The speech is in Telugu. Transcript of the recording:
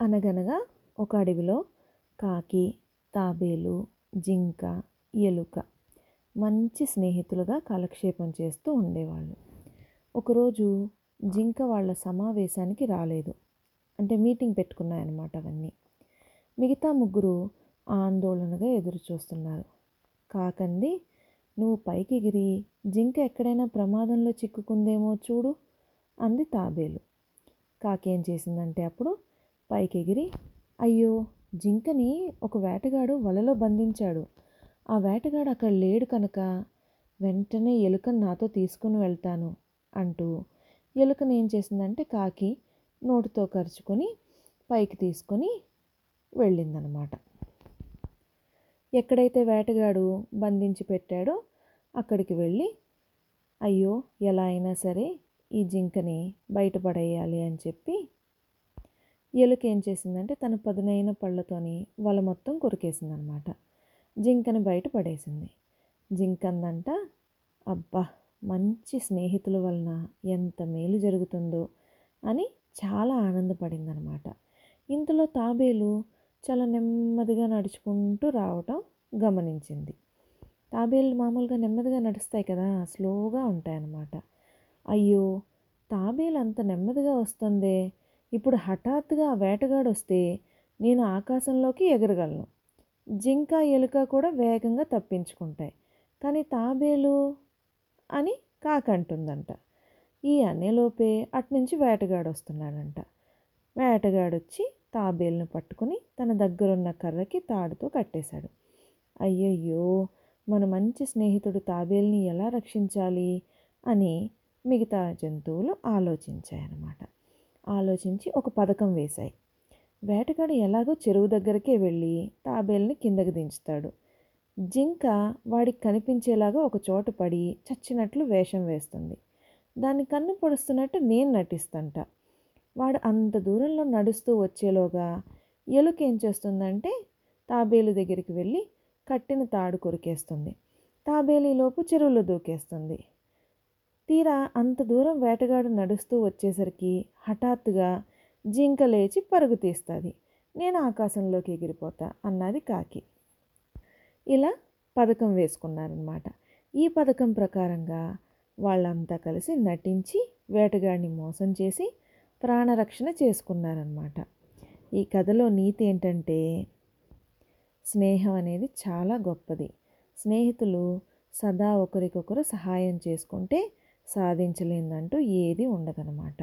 అనగనగా ఒక అడవిలో కాకి తాబేలు జింక ఎలుక మంచి స్నేహితులుగా కాలక్షేపం చేస్తూ ఉండేవాళ్ళు. ఒకరోజు జింక వాళ్ళ సమావేశానికి రాలేదు. అంటే మీటింగ్ పెట్టుకున్నాయన్నమాట అవన్నీ. మిగతా ముగ్గురు ఆందోళనగా ఎదురు చూస్తున్నారు కాకంది నువ్వు పైకి ఎగిరి జింక ఎక్కడైనా ప్రమాదంలో చిక్కుకుందేమో చూడు అంది తాబేలు. కాకేం చేసిందంటే అప్పుడు పైకి ఎగిరి అయ్యో జింకని ఒక వేటగాడు వలలో బంధించాడు. ఆ వేటగాడు అక్కడ లేడు కనుక వెంటనే ఎలుకను నాతో తీసుకుని వెళ్తాను అంటూ ఎలుకను ఏం చేసిందంటే కాకి నోటితో కరుచుకొని పైకి తీసుకొని వెళ్ళిందనమాట. ఎక్కడైతే వేటగాడు బంధించి పెట్టాడో అక్కడికి వెళ్ళి అయ్యో ఎలా అయినా సరే ఈ జింకని బయటపడేయాలి అని చెప్పి ఎలుక ఏం చేసిందంటే తన పదునైన పళ్ళతోని వల మొత్తం కొరికేసిందనమాట. జింకని బయట పడేసింది. జింకందంట అబ్బా మంచి స్నేహితుల వలన ఎంత మేలు జరుగుతుందో అని చాలా ఆనందపడిందనమాట. ఇంతలో తాబేలు చాలా నెమ్మదిగా నడుచుకుంటూ రావటం గమనించింది. తాబేలు మామూలుగా నెమ్మదిగా నడుస్తాయి కదా స్లోగా ఉంటాయన్నమాట అయ్యో తాబేలు అంత నెమ్మదిగా వస్తుందే ఇప్పుడు హఠాత్తుగా ఆ వేటగాడు వస్తే నేను ఆకాశంలోకి ఎగరగలను. జింక ఎలుక కూడా వేగంగా తప్పించుకుంటాయి. కానీ తాబేలు అని కాకంటుందంట ఈ అనేలోపే అట్నుంచి వేటగాడు వస్తున్నాడంట వేటగాడు వచ్చి తాబేలును పట్టుకుని తన దగ్గరున్న కర్రకి తాడుతో కట్టేశాడు. అయ్యయ్యో మన మంచి స్నేహితుడు తాబేల్ని ఎలా రక్షించాలి అని మిగతా జంతువులు ఆలోచించాయన్నమాట. ఆలోచించి ఒక పథకం వేశాయి. వేటగాడు ఎలాగో చెరువు దగ్గరకే వెళ్ళి తాబేల్ని కిందకి దించుతాడు. జింక వాడికి కనిపించేలాగా ఒక చోట పడి చచ్చినట్లు వేషం వేస్తుంది. దాని కన్ను పొడుస్తున్నట్టు నేను నటిస్తంట. వాడు అంత దూరంలో నడుస్తూ వచ్చేలోగా ఎలుక ఏం చేస్తుందంటే తాబేలు దగ్గరికి వెళ్ళి కట్టిన తాడు కొరికేస్తుంది. తాబేలీలోపు చెరువులో దూకేస్తుంది. తీరా అంత దూరం వేటగాడు నడుస్తూ వచ్చేసరికి హఠాత్తుగా జింక లేచి పరుగు తీస్తుంది. నేను ఆకాశంలోకి ఎగిరిపోతా అన్నది కాకి. ఇలా పథకం వేసుకున్నారనమాట ఈ పథకం ప్రకారంగా వాళ్ళంతా కలిసి నటించి వేటగాడిని మోసం చేసి ప్రాణరక్షణ చేసుకున్నారనమాట ఈ కథలో నీతి ఏంటంటే స్నేహం అనేది చాలా గొప్పది. స్నేహితులు సదా ఒకరికొకరు సహాయం చేసుకుంటే సాధించలేదంటూ ఏది ఉండదన్నమాట.